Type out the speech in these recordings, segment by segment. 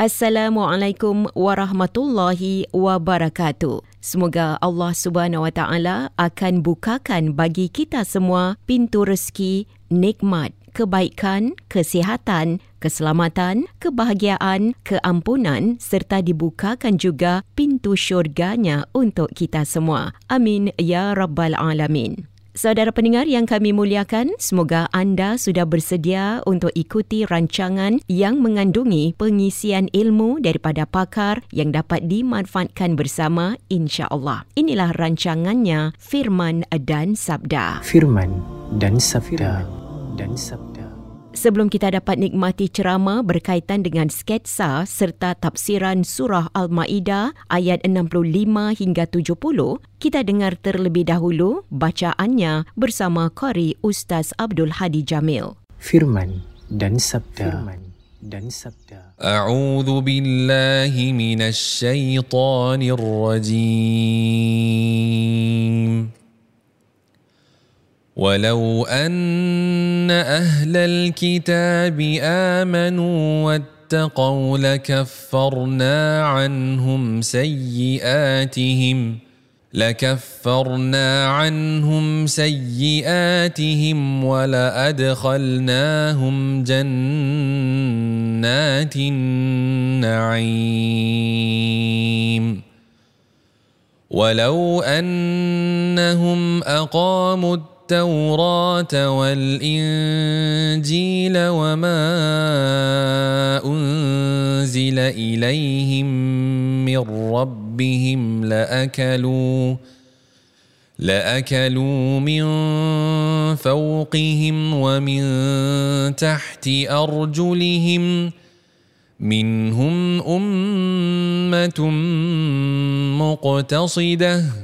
Assalamualaikum warahmatullahi wabarakatuh. Semoga Allah Subhanahu wa taala akan bukakan bagi kita semua pintu rezeki, nikmat, kebaikan, kesihatan, keselamatan, kebahagiaan, keampunan serta dibukakan juga pintu syurganya untuk kita semua. Amin ya rabbal alamin. Saudara pendengar yang kami muliakan, semoga anda sudah bersedia untuk ikuti rancangan yang mengandungi pengisian ilmu daripada pakar yang dapat dimanfaatkan bersama insya-Allah. Inilah rancangannya Firman dan Sabda. Firman dan Sabda dan Sabda. Sebelum kita dapat nikmati ceramah berkaitan dengan sketsa serta tafsiran surah Al-Ma'idah ayat 65 hingga 70, kita dengar terlebih dahulu bacaannya bersama Qari Ustaz Abdul Hadi Jamil. Firman dan sabda. Firman dan sabda. A'udzu billahi minasy syaithanir rajim. ولو ان أهل الكتاب امنوا واتقوا لكفرنا عنهم سيئاتهم لكفرنا عنهم سيئاتهم ولادخلناهم جنات النعيم ولو انهم اقاموا التوراة والإنجيل وما أنزل إليهم من ربهم لأكلوا لأكلوا من فوقهم ومن تحت أرجلهم منهم أمة مقتصدة.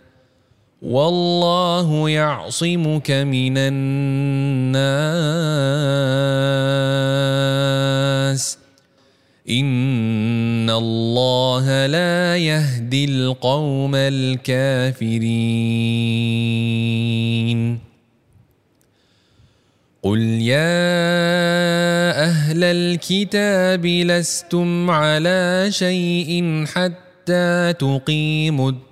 والله يعصمك من الناس ان الله لا يهدي القوم الكافرين قل يا أهل الكتاب لستم على شيء حتى تقيموا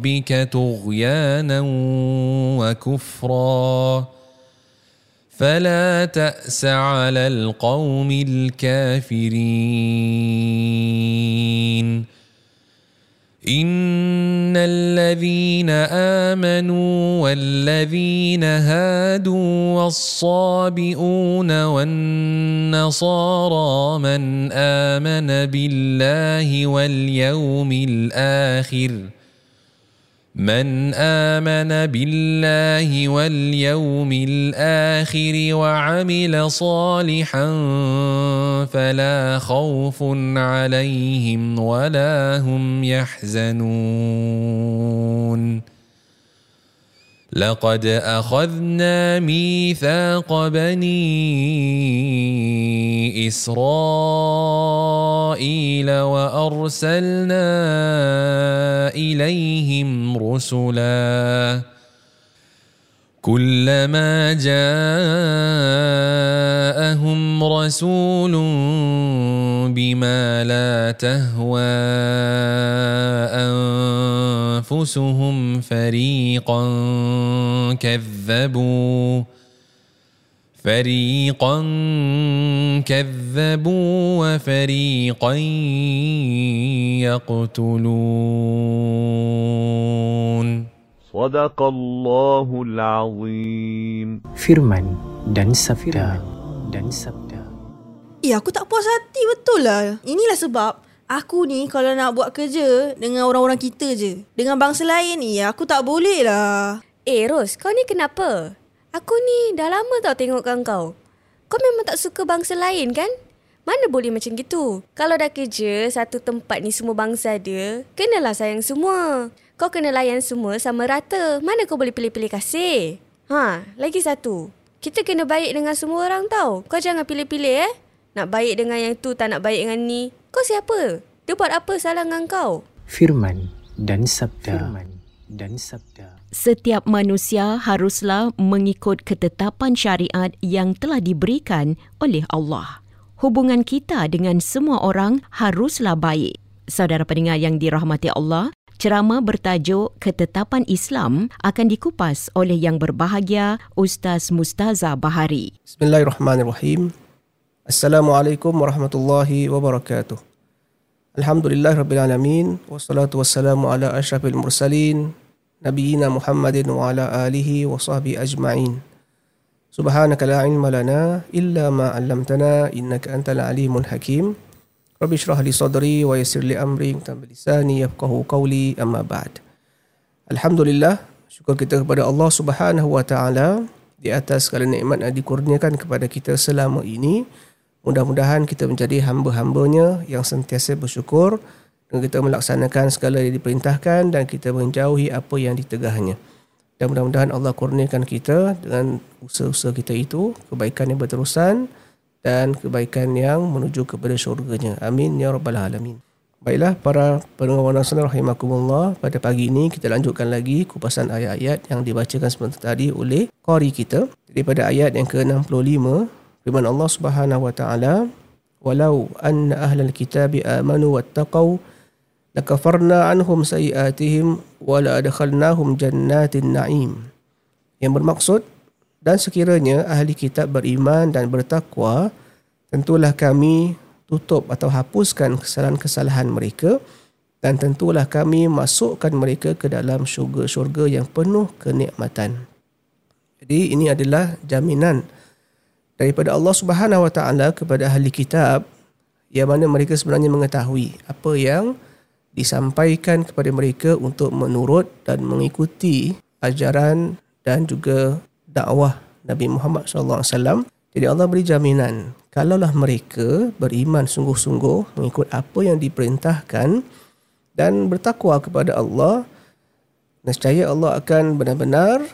ربك طغيانا وكفرا. فلا تأس على القوم الكافرين. إن الذين آمنوا والذين هادوا والصابئون والنصارى من آمن بالله واليوم الآخر من آمن بالله واليوم الآخر وعمل صالحا فلا خوف عليهم ولا هم يحزنون. لقد أخذنا ميثاق بني إسرائيل وأرسلنا إليهم رسلا كلما جاءهم رسول بما لا تهوى أنفسهم فريقا كذبوا فريقا كذبوا وفريقا يقتلون. Sadaqallahu alazim. Firman dan sabda dan sabda. Eh, aku tak puas hati betul lah. Inilah sebab aku ni kalau nak buat kerja dengan orang-orang kita je. Dengan bangsa lain ni, aku tak boleh lah. Eh, Ros, kau ni kenapa? Aku ni dah lama tau tengokkan kau. Kau memang tak suka bangsa lain kan? Mana boleh macam gitu? Kalau dah kerja satu tempat ni semua bangsa dia, kenalah sayang semua. Kau kena layan semua sama rata. Mana kau boleh pilih-pilih kasih? Ha, lagi satu. Kita kena baik dengan semua orang tau. Kau jangan pilih-pilih eh. Nak baik dengan yang tu, tak nak baik dengan ni. Kau siapa? Dia buat apa salah dengan kau? Firman dan sabda. Firman dan sabda. Setiap manusia haruslah mengikut ketetapan syariat yang telah diberikan oleh Allah. Hubungan kita dengan semua orang haruslah baik. Saudara pendengar yang dirahmati Allah, ceramah bertajuk Ketetapan Islam akan dikupas oleh yang berbahagia Ustaz Mustaza Bahari. Bismillahirrahmanirrahim. Assalamualaikum warahmatullahi wabarakatuh. Alhamdulillah rabbil alamin wassalatu wassalamu ala asyrafil mursalin nabiyina Muhammadin wa ala alihi wa sahbihi ajma'in. Subhanaka la ilma lana illa ma 'allamtana innaka antal alimul hakim. Rabbi shrah li sadri wa yassir li amri wa lisani yafqahu qawli amma ba'd. Alhamdulillah, syukur kita kepada Allah Subhanahu wa taala di atas segala nikmat yang dikurniakan kepada kita selama ini. Mudah-mudahan kita menjadi hamba-hambanya yang sentiasa bersyukur dan kita melaksanakan segala yang diperintahkan dan kita menjauhi apa yang ditegahnya. Dan mudah-mudahan Allah kurniakan kita dengan usaha-usaha kita itu kebaikan yang berterusan dan kebaikan yang menuju kepada syurganya. Amin ya rabbal alamin. Baiklah para pendengar nasional rahimakumullah pada pagi ini kita lanjutkan lagi kupasan ayat-ayat yang dibacakan sebentar tadi oleh qari kita daripada ayat yang ke-65 firman Allah Subhanahu wa taala walau anna ahlal kitabi amanu wattaqau lakafarna anhum sayiatihim wala adkhalnahum jannatin na'im. Yang bermaksud dan sekiranya ahli kitab beriman dan bertakwa tentulah kami tutup atau hapuskan kesalahan-kesalahan mereka dan tentulah kami masukkan mereka ke dalam syurga-syurga yang penuh kenikmatan. Jadi ini adalah jaminan daripada Allah Subhanahu Wa Taala kepada ahli kitab yang mana mereka sebenarnya mengetahui apa yang disampaikan kepada mereka untuk menurut dan mengikuti ajaran dan juga dakwah Nabi Muhammad wasallam. Jadi Allah beri jaminan kalaulah mereka beriman sungguh-sungguh mengikut apa yang diperintahkan dan bertakwa kepada Allah, nescaya Allah akan benar-benar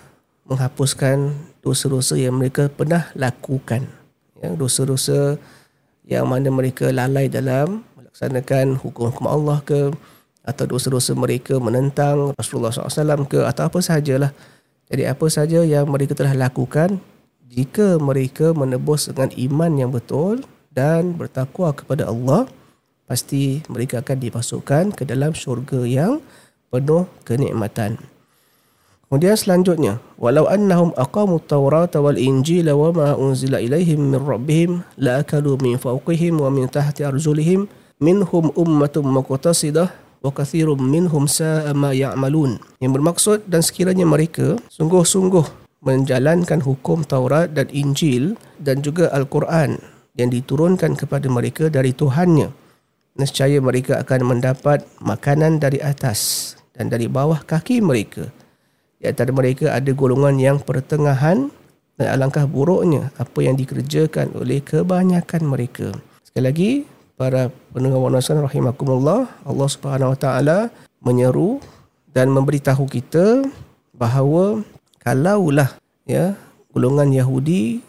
menghapuskan dosa-dosa yang mereka pernah lakukan. Ya, dosa-dosa yang mana mereka lalai dalam melaksanakan hukum-hukum Allah ke atau dosa-dosa mereka menentang Rasulullah SAW ke atau apa sahajalah. Jadi apa sahaja yang mereka telah lakukan jika mereka menebus dengan iman yang betul dan bertakwa kepada Allah pasti mereka akan dimasukkan ke dalam syurga yang penuh kenikmatan. Kemudian selanjutnya, walau annahum aqamu at-taurata wal injila wa ma unzila ilaihim min rabbihim la akalu min fawqihim wa min tahti arjulihim minhum ummatun muqtasidah wa kathirum minhum sa'a ma ya'malun. Yang bermaksud dan sekiranya mereka sungguh-sungguh menjalankan hukum Taurat dan Injil dan juga Al-Quran yang diturunkan kepada mereka dari Tuhannya. Nescaya mereka akan mendapat makanan dari atas dan dari bawah kaki mereka. Di antara mereka ada golongan yang pertengahan dan alangkah buruknya apa yang dikerjakan oleh kebanyakan mereka. Sekali lagi, para pendengar wa nasan rahimakumullah, Allah Subhanahu wa taala menyeru dan memberitahu kita bahawa kalaulah ya golongan Yahudi,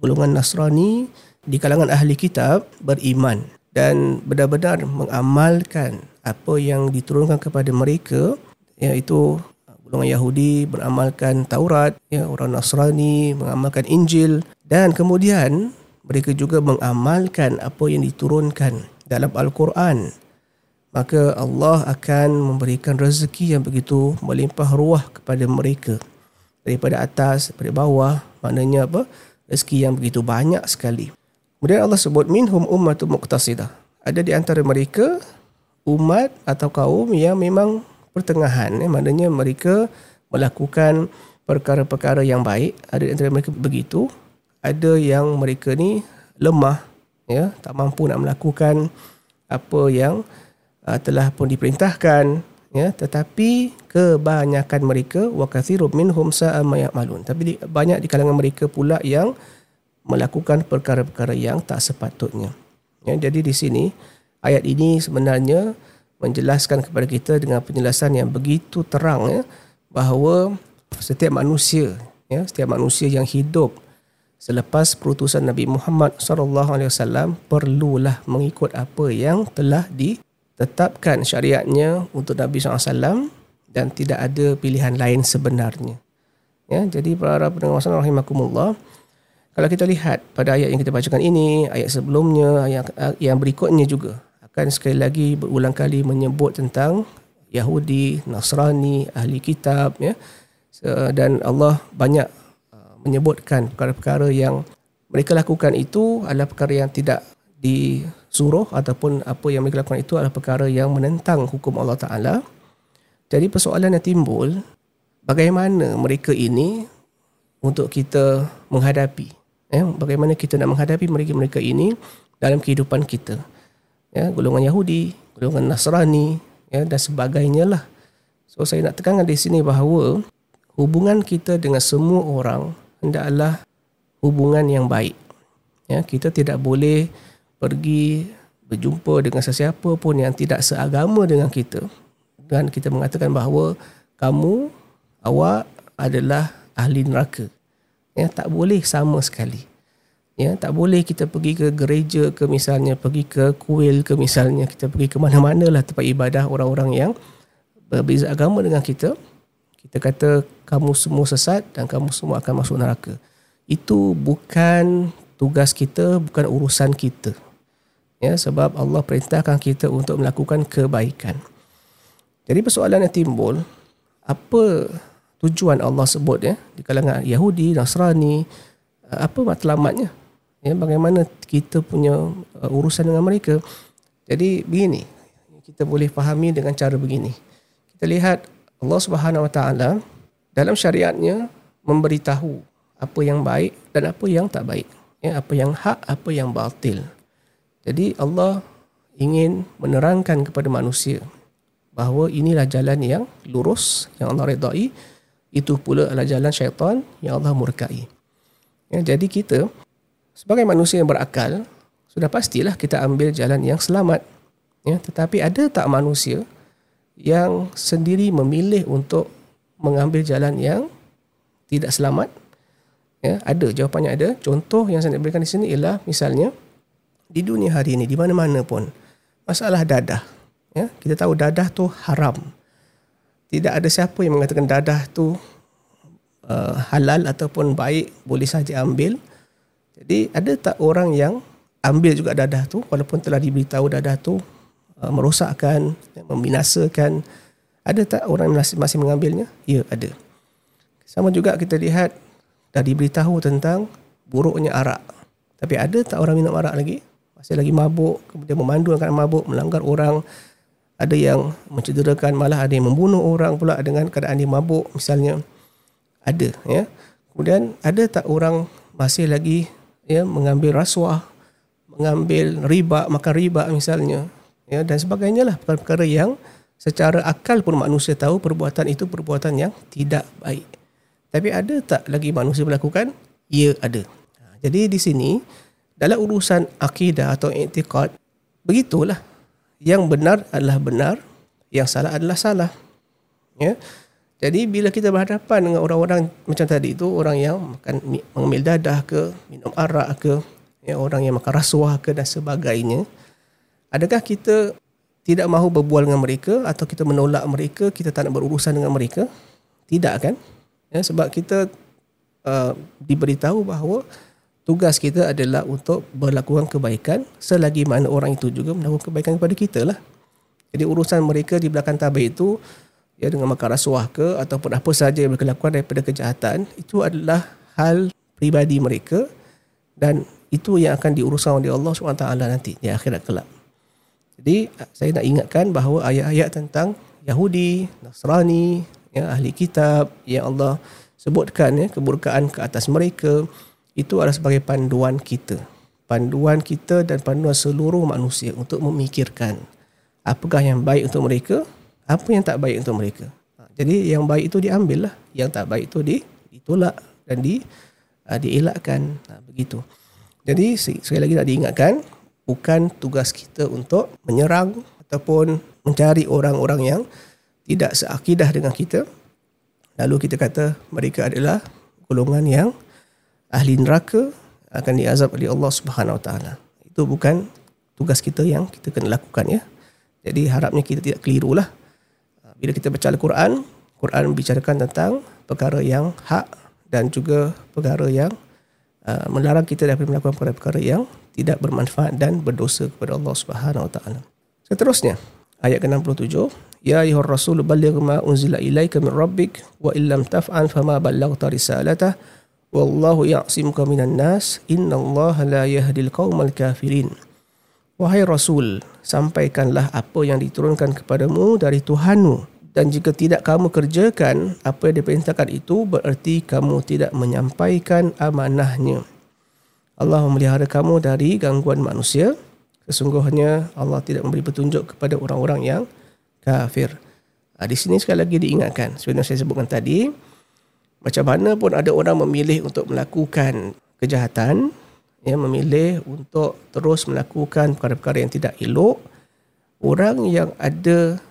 golongan Nasrani di kalangan ahli kitab beriman dan benar-benar mengamalkan apa yang diturunkan kepada mereka iaitu golongan Yahudi beramalkan Taurat, ya, orang Nasrani mengamalkan Injil dan kemudian mereka juga mengamalkan apa yang diturunkan dalam Al-Quran, maka Allah akan memberikan rezeki yang begitu melimpah ruah kepada mereka. Daripada atas daripada bawah maknanya apa? Rezeki yang begitu banyak sekali. Kemudian Allah sebut minhum ummatun muqtasidah. Ada di antara mereka umat atau kaum yang memang pertengahan eh, maknanya mereka melakukan perkara-perkara yang baik. Ada di antara mereka begitu ada yang mereka ni lemah ya tak mampu nak melakukan apa yang uh, telah pun diperintahkan ya. Tetapi kebanyakan mereka wa kathirun minhum sa'a ma ya'malun. Tapi di, banyak di kalangan mereka pula yang melakukan perkara-perkara yang tak sepatutnya ya. Jadi di sini ayat ini sebenarnya menjelaskan kepada kita dengan penjelasan yang begitu terang ya bahawa setiap manusia ya setiap manusia yang hidup selepas perutusan Nabi Muhammad sallallahu alaihi wasallam perlulah mengikut apa yang telah ditetapkan syariatnya untuk Nabi SAW dan tidak ada pilihan lain sebenarnya. Ya, jadi para pendengar rahimakumullah, kalau kita lihat pada ayat yang kita bacakan ini, ayat sebelumnya, ayat yang berikutnya juga akan sekali lagi berulang kali menyebut tentang Yahudi, Nasrani, ahli kitab ya. Dan Allah banyak menyebutkan perkara-perkara yang mereka lakukan itu adalah perkara yang tidak disuruh ataupun apa yang mereka lakukan itu adalah perkara yang menentang hukum Allah Ta'ala. Jadi persoalan yang timbul, bagaimana mereka ini untuk kita menghadapi? Eh, bagaimana kita nak menghadapi mereka-mereka ini dalam kehidupan kita? Ya, golongan Yahudi, golongan Nasrani ya, dan sebagainya lah. So saya nak tekankan di sini bahawa hubungan kita dengan semua orang hendaklah hubungan yang baik. Ya, kita tidak boleh pergi berjumpa dengan sesiapa pun yang tidak seagama dengan kita dan kita mengatakan bahawa kamu awak adalah ahli neraka. Ya, tak boleh sama sekali. Ya, tak boleh kita pergi ke gereja ke misalnya, pergi ke kuil ke misalnya, kita pergi ke mana-mana lah tempat ibadah orang-orang yang berbeza agama dengan kita. Kita kata kamu semua sesat dan kamu semua akan masuk neraka. Itu bukan tugas kita, bukan urusan kita. Ya, sebab Allah perintahkan kita untuk melakukan kebaikan. Jadi persoalan yang timbul, apa tujuan Allah sebut ya di kalangan Yahudi, Nasrani, apa matlamatnya? Ya, bagaimana kita punya uh, urusan dengan mereka? Jadi begini, kita boleh fahami dengan cara begini. Kita lihat Allah Subhanahu Wa Taala dalam syariatnya memberitahu apa yang baik dan apa yang tak baik. Ya, apa yang hak, apa yang batil. Jadi Allah ingin menerangkan kepada manusia bahawa inilah jalan yang lurus yang Allah redai. Itu pula adalah jalan syaitan yang Allah murkai. Ya, jadi kita sebagai manusia yang berakal sudah pastilah kita ambil jalan yang selamat. Ya, tetapi ada tak manusia yang sendiri memilih untuk mengambil jalan yang tidak selamat? Ya, ada jawapannya ada. Contoh yang saya nak berikan di sini ialah misalnya di dunia hari ini di mana-mana pun masalah dadah. Ya, kita tahu dadah tu haram. Tidak ada siapa yang mengatakan dadah tu uh, halal ataupun baik boleh saja ambil. Jadi ada tak orang yang ambil juga dadah tu walaupun telah diberitahu dadah tu uh, merosakkan, membinasakan ada tak orang yang masih mengambilnya? Ya, ada. Sama juga kita lihat dah diberitahu tentang buruknya arak. Tapi ada tak orang minum arak lagi? Masih lagi mabuk, kemudian memandu akan mabuk, melanggar orang. ada yang mencederakan malah ada yang membunuh orang pula dengan keadaan dia mabuk misalnya ada ya kemudian ada tak orang masih lagi ya mengambil rasuah mengambil riba makan riba misalnya ya dan sebagainya lah. Perkara-perkara yang secara akal pun manusia tahu perbuatan itu perbuatan yang tidak baik. Tapi ada tak lagi manusia melakukan? Ya ada. Ha, jadi di sini dalam urusan akidah atau i'tiqad begitulah. Yang benar adalah benar yang salah adalah salah. Ya. Jadi bila kita berhadapan dengan orang-orang macam tadi itu orang yang makan mengambil dadah ke minum arak ke ya orang yang makan rasuah ke dan sebagainya adakah kita tidak mahu berbual dengan mereka atau kita menolak mereka kita tak nak berurusan dengan mereka tidak kan ya sebab kita uh, diberitahu bahawa tugas kita adalah untuk melakukan kebaikan selagi mana orang itu juga melakukan kebaikan kepada kita lah. Jadi urusan mereka di belakang tabir itu ya dengan makan rasuah ke ataupun apa sahaja yang mereka lakukan daripada kejahatan itu adalah hal pribadi mereka dan itu yang akan diuruskan oleh Allah SWT nanti di akhirat kelak. Jadi saya nak ingatkan bahawa ayat-ayat tentang Yahudi, Nasrani, ya, ahli kitab yang Allah sebutkan ya, keburkaan ke atas mereka itu adalah sebagai panduan kita. Panduan kita dan panduan seluruh manusia untuk memikirkan apakah yang baik untuk mereka, apa yang tak baik untuk mereka. Ha, Jadi yang baik itu diambil lah, yang tak baik itu di, ditolak dan di, uh, dielakkan. Ha, begitu. Jadi se- sekali lagi nak diingatkan, bukan tugas kita untuk menyerang ataupun mencari orang-orang yang tidak seakidah dengan kita. Lalu kita kata mereka adalah golongan yang ahli neraka akan diazab oleh Allah Subhanahu Wa Taala. Itu bukan tugas kita yang kita kena lakukan ya. Jadi harapnya kita tidak keliru lah. Bila kita baca Al-Quran, Quran membicarakan tentang perkara yang hak dan juga perkara yang uh, melarang kita daripada melakukan perkara-perkara yang tidak bermanfaat dan berdosa kepada Allah Subhanahu Wa Taala. Seterusnya, ayat ke-67, Ya ayuhar rasul balligh ma unzila ilaika min rabbik wa illam taf'al fama ballaghta risalatah wallahu ya'simuka minan nas innallaha la yahdil qaumal kafirin. Wahai Rasul, sampaikanlah apa yang diturunkan kepadamu dari Tuhanmu. Dan jika tidak kamu kerjakan apa yang diperintahkan itu, bererti kamu tidak menyampaikan amanahnya. Allah memelihara kamu dari gangguan manusia. Sesungguhnya Allah tidak memberi petunjuk kepada orang-orang yang kafir. Ha, di sini sekali lagi diingatkan. Sebenarnya saya sebutkan tadi, macam mana pun ada orang memilih untuk melakukan kejahatan, ya, memilih untuk terus melakukan perkara-perkara yang tidak elok, orang yang ada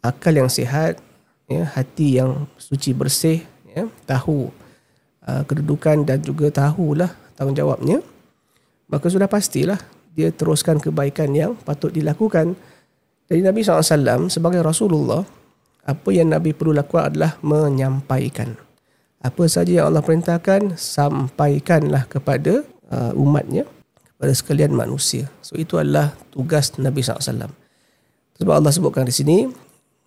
akal yang sihat, ya, hati yang suci bersih, ya, tahu uh, kedudukan dan juga tahulah tanggungjawabnya, maka sudah pastilah dia teruskan kebaikan yang patut dilakukan. Jadi Nabi SAW sebagai Rasulullah, apa yang Nabi perlu lakukan adalah menyampaikan. Apa saja yang Allah perintahkan, sampaikanlah kepada uh, umatnya, kepada sekalian manusia. So itu adalah tugas Nabi SAW. Sebab Allah sebutkan di sini,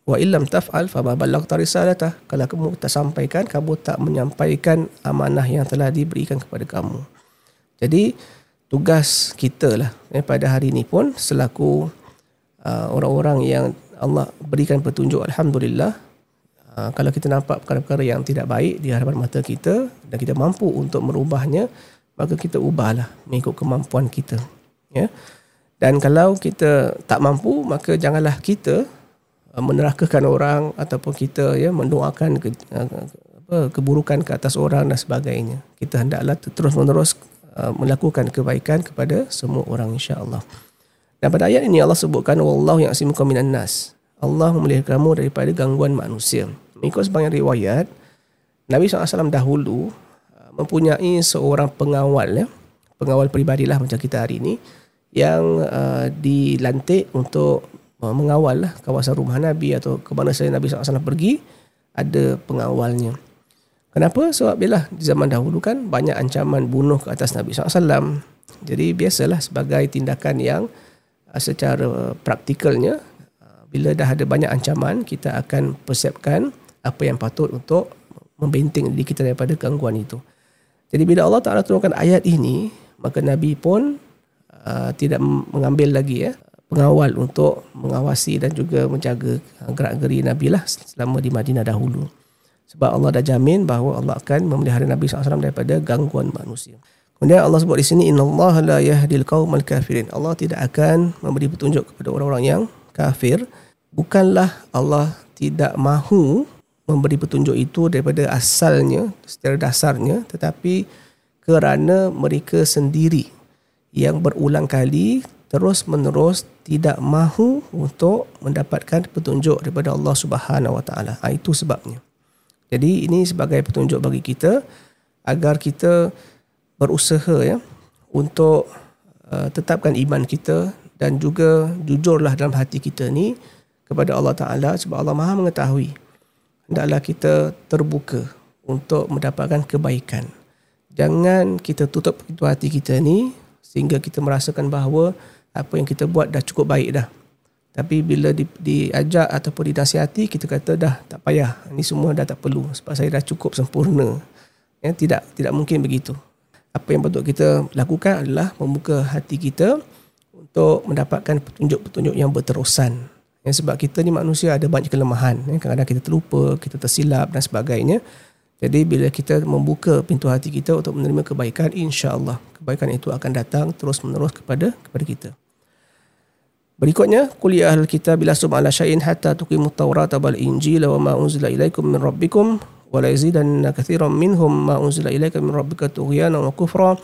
wa illam taf'al fama ballaghta risalatah. Kalau kamu tak sampaikan, kamu tak menyampaikan amanah yang telah diberikan kepada kamu. Jadi tugas kita lah eh, pada hari ini pun selaku uh, orang-orang yang Allah berikan petunjuk Alhamdulillah uh, kalau kita nampak perkara-perkara yang tidak baik di hadapan mata kita dan kita mampu untuk merubahnya maka kita ubahlah mengikut kemampuan kita ya dan kalau kita tak mampu maka janganlah kita menerakakan orang ataupun kita ya mendoakan ke, uh, apa, keburukan ke atas orang dan sebagainya kita hendaklah terus menerus uh, melakukan kebaikan kepada semua orang insya-Allah dan pada ayat ini Allah sebutkan wallahu ya'simuka minan nas. Allah memelihara kamu daripada gangguan manusia. Mengikut sebagian riwayat, Nabi SAW dahulu uh, mempunyai seorang pengawal ya, pengawal peribadilah macam kita hari ini yang uh, dilantik untuk uh, mengawal lah kawasan rumah Nabi atau ke mana saja Nabi SAW pergi ada pengawalnya. Kenapa? Sebab bila di zaman dahulu kan banyak ancaman bunuh ke atas Nabi SAW. Jadi biasalah sebagai tindakan yang uh, secara praktikalnya uh, bila dah ada banyak ancaman kita akan persiapkan apa yang patut untuk membenting diri kita daripada gangguan itu. Jadi bila Allah Taala turunkan ayat ini, maka Nabi pun uh, tidak mengambil lagi ya pengawal untuk mengawasi dan juga menjaga gerak-geri Nabi lah selama di Madinah dahulu. Sebab Allah dah jamin bahawa Allah akan memelihara Nabi SAW daripada gangguan manusia. Kemudian Allah sebut di sini Allah la yahdil qawmal kafirin. Allah tidak akan memberi petunjuk kepada orang-orang yang kafir. Bukanlah Allah tidak mahu memberi petunjuk itu daripada asalnya, secara dasarnya, tetapi kerana mereka sendiri yang berulang kali terus menerus tidak mahu untuk mendapatkan petunjuk daripada Allah Subhanahu Wa Taala. Ha, itu sebabnya. Jadi ini sebagai petunjuk bagi kita agar kita berusaha ya untuk uh, tetapkan iman kita dan juga jujurlah dalam hati kita ni kepada Allah Taala sebab Allah Maha mengetahui. Hendaklah kita terbuka untuk mendapatkan kebaikan. Jangan kita tutup pintu hati kita ni sehingga kita merasakan bahawa apa yang kita buat dah cukup baik dah. Tapi bila di, diajak ataupun dinasihati, kita kata dah tak payah. Ini semua dah tak perlu sebab saya dah cukup sempurna. Ya, tidak tidak mungkin begitu. Apa yang patut kita lakukan adalah membuka hati kita untuk mendapatkan petunjuk-petunjuk yang berterusan. Ya, sebab kita ni manusia ada banyak kelemahan. Ya, kadang-kadang kita terlupa, kita tersilap dan sebagainya. Jadi bila kita membuka pintu hati kita untuk menerima kebaikan, insya-Allah kebaikan itu akan datang terus menerus kepada kepada kita. Berikutnya, kuliah ahli kitab bila sum ala syai'in hatta tuqimu tawrata wal injila wa ma unzila ilaikum min rabbikum wa la yazidanna kathiran minhum ma unzila ilaika min rabbika tughyana wa kufra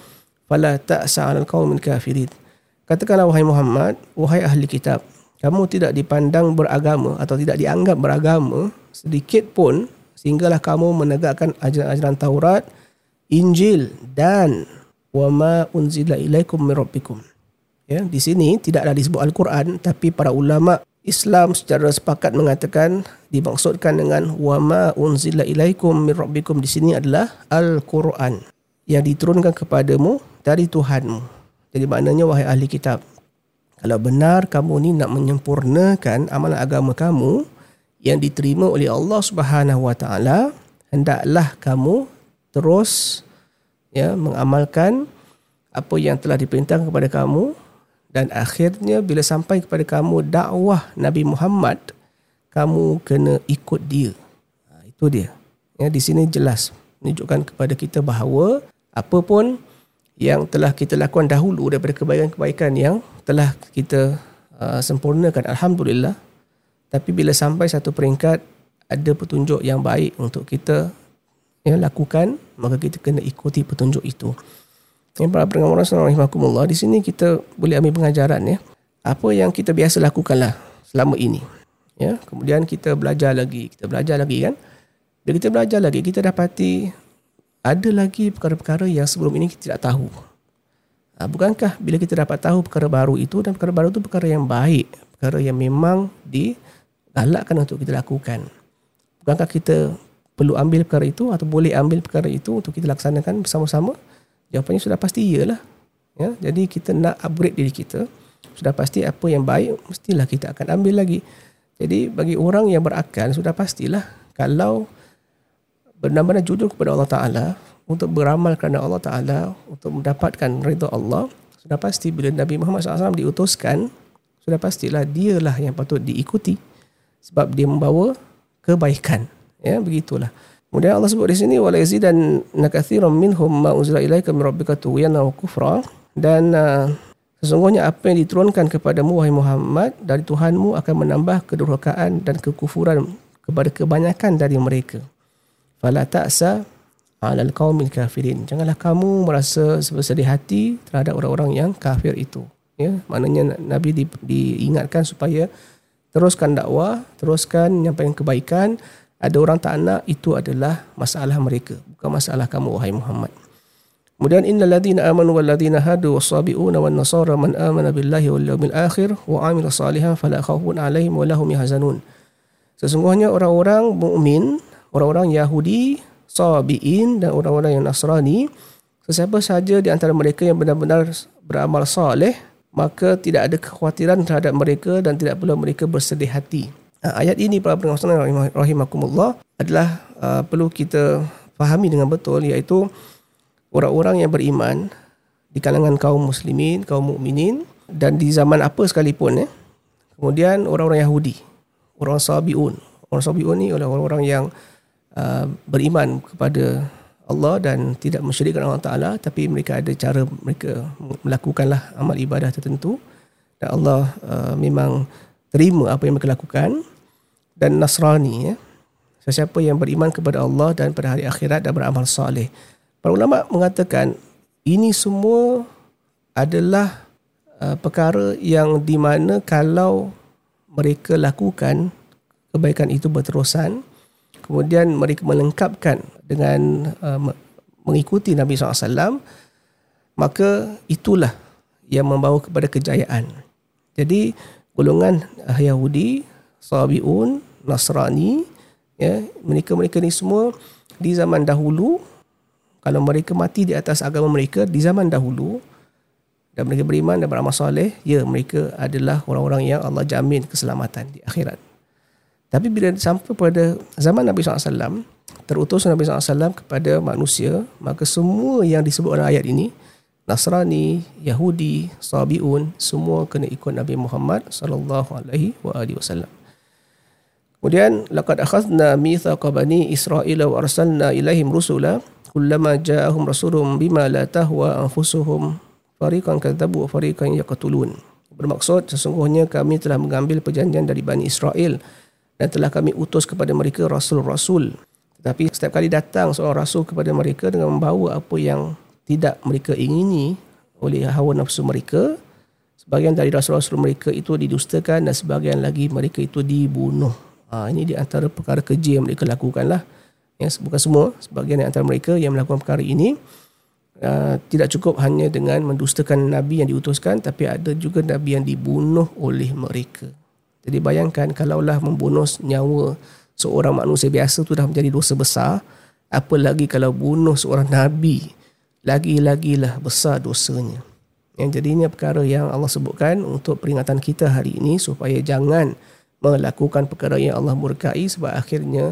fala ta'sa 'alal qaumil kafirin. Katakanlah wahai Muhammad, wahai ahli kitab, kamu tidak dipandang beragama atau tidak dianggap beragama sedikit pun sehinggalah kamu menegakkan ajaran-ajaran Taurat, Injil dan wa ma unzila ilaikum min rabbikum. Ya, di sini tidaklah disebut Al-Quran tapi para ulama Islam secara sepakat mengatakan dimaksudkan dengan wama unzila ilaikum min rabbikum di sini adalah Al-Quran yang diturunkan kepadamu dari Tuhanmu. Jadi maknanya wahai ahli kitab, kalau benar kamu ni nak menyempurnakan amalan agama kamu yang diterima oleh Allah Subhanahu Wa Taala, hendaklah kamu terus ya mengamalkan apa yang telah diperintahkan kepada kamu dan akhirnya bila sampai kepada kamu dakwah Nabi Muhammad kamu kena ikut dia. Ha, itu dia. Ya di sini jelas menunjukkan kepada kita bahawa apa pun yang telah kita lakukan dahulu daripada kebaikan-kebaikan yang telah kita uh, sempurnakan alhamdulillah. Tapi bila sampai satu peringkat ada petunjuk yang baik untuk kita ya, lakukan maka kita kena ikuti petunjuk itu yang para pendengar rahimahkumullah di sini kita boleh ambil pengajaran ya. Apa yang kita biasa lakukanlah selama ini. Ya, kemudian kita belajar lagi, kita belajar lagi kan. Bila kita belajar lagi, kita dapati ada lagi perkara-perkara yang sebelum ini kita tidak tahu. Ha, bukankah bila kita dapat tahu perkara baru itu dan perkara baru itu perkara yang baik, perkara yang memang digalakkan untuk kita lakukan. Bukankah kita perlu ambil perkara itu atau boleh ambil perkara itu untuk kita laksanakan bersama-sama? Jawapannya sudah pasti iyalah. Ya, jadi kita nak upgrade diri kita. Sudah pasti apa yang baik mestilah kita akan ambil lagi. Jadi bagi orang yang berakal sudah pastilah kalau benar-benar jujur kepada Allah Taala untuk beramal kerana Allah Taala untuk mendapatkan redha Allah sudah pasti bila Nabi Muhammad SAW diutuskan sudah pastilah dialah yang patut diikuti sebab dia membawa kebaikan ya begitulah Kemudian Allah sebut di sini wala yazidan nakatsiran minhum ma unzila ilaika min rabbika tughyana wa kufra dan uh, sesungguhnya apa yang diturunkan kepadamu wahai Muhammad dari Tuhanmu akan menambah kedurhakaan dan kekufuran kepada kebanyakan dari mereka. Fala ta'sa 'alal qaumil kafirin. Janganlah kamu merasa bersedih hati terhadap orang-orang yang kafir itu. Ya, maknanya Nabi di, diingatkan supaya teruskan dakwah, teruskan menyampaikan kebaikan ada orang tak nak itu adalah masalah mereka bukan masalah kamu wahai Muhammad. Kemudian innal ladzina amanu wal ladzina hadu wasabiuna wan nasara man amana billahi wal yawmil akhir wa amila salihan fala khaufun alaihim wa lahum yahzanun. Sesungguhnya orang-orang mukmin orang-orang Yahudi sabiin dan orang-orang yang Nasrani sesiapa saja di antara mereka yang benar-benar beramal soleh maka tidak ada kekhawatiran terhadap mereka dan tidak pula mereka bersedih hati ayat ini para pendengar rahimakumullah adalah uh, perlu kita fahami dengan betul iaitu orang-orang yang beriman di kalangan kaum muslimin, kaum mukminin dan di zaman apa sekalipun ya. Kemudian orang-orang Yahudi, orang Sabiun. Orang Sabiun ni adalah orang-orang yang uh, beriman kepada Allah dan tidak mensyirikkan Allah Taala tapi mereka ada cara mereka melakukanlah amal ibadah tertentu dan Allah uh, memang terima apa yang mereka lakukan dan Nasrani ya. Sesiapa yang beriman kepada Allah dan pada hari akhirat dan beramal soleh. Para ulama mengatakan ini semua adalah uh, perkara yang di mana kalau mereka lakukan kebaikan itu berterusan kemudian mereka melengkapkan dengan uh, mengikuti Nabi SAW maka itulah yang membawa kepada kejayaan jadi golongan Yahudi Sabiun Nasrani ya mereka-mereka ni semua di zaman dahulu kalau mereka mati di atas agama mereka di zaman dahulu dan mereka beriman dan beramal soleh ya mereka adalah orang-orang yang Allah jamin keselamatan di akhirat. Tapi bila sampai pada zaman Nabi SAW, terutus Nabi SAW kepada manusia, maka semua yang disebut dalam ayat ini, Nasrani, Yahudi, Sabiun, semua kena ikut Nabi Muhammad sallallahu alaihi wasallam. Kemudian laqad akhadna mithaqa bani Israil wa arsalna ilaihim rusula kullama ja'ahum rasulun bima la tahwa anfusuhum fariqan kadzabu wa fariqan yaqtulun. Bermaksud sesungguhnya kami telah mengambil perjanjian dari Bani Israel dan telah kami utus kepada mereka rasul-rasul. Tetapi setiap kali datang seorang rasul kepada mereka dengan membawa apa yang tidak mereka ingini oleh hawa nafsu mereka, sebahagian dari rasul-rasul mereka itu didustakan dan sebahagian lagi mereka itu dibunuh. Ha, ini di antara perkara keji yang mereka lakukan lah. Ya, bukan semua, sebahagian di antara mereka yang melakukan perkara ini uh, tidak cukup hanya dengan mendustakan Nabi yang diutuskan, tapi ada juga Nabi yang dibunuh oleh mereka. Jadi bayangkan kalaulah membunuh nyawa seorang manusia biasa tu dah menjadi dosa besar, apalagi kalau bunuh seorang nabi, lagi-lagilah besar dosanya. Yang jadi ini perkara yang Allah sebutkan untuk peringatan kita hari ini supaya jangan melakukan perkara yang Allah murkai sebab akhirnya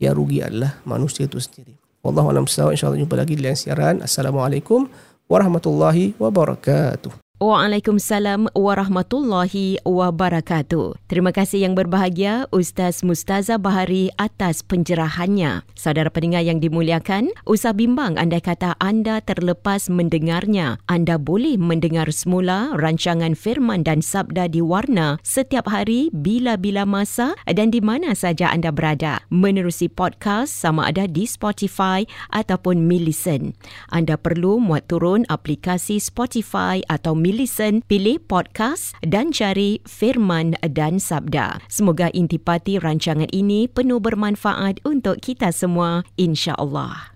yang rugi adalah manusia itu sendiri. Wallahu a'lam. Insya-Allah jumpa lagi di lain siaran. Assalamualaikum warahmatullahi wabarakatuh. Waalaikumsalam warahmatullahi wabarakatuh. Terima kasih yang berbahagia Ustaz Mustaza Bahari atas pencerahannya. Saudara pendengar yang dimuliakan, usah bimbang andai kata anda terlepas mendengarnya. Anda boleh mendengar semula rancangan firman dan sabda di warna setiap hari bila-bila masa dan di mana saja anda berada. Menerusi podcast sama ada di Spotify ataupun Millicent. Anda perlu muat turun aplikasi Spotify atau Millicent, pilih podcast dan cari firman dan sabda. Semoga intipati rancangan ini penuh bermanfaat untuk kita semua, insya-Allah.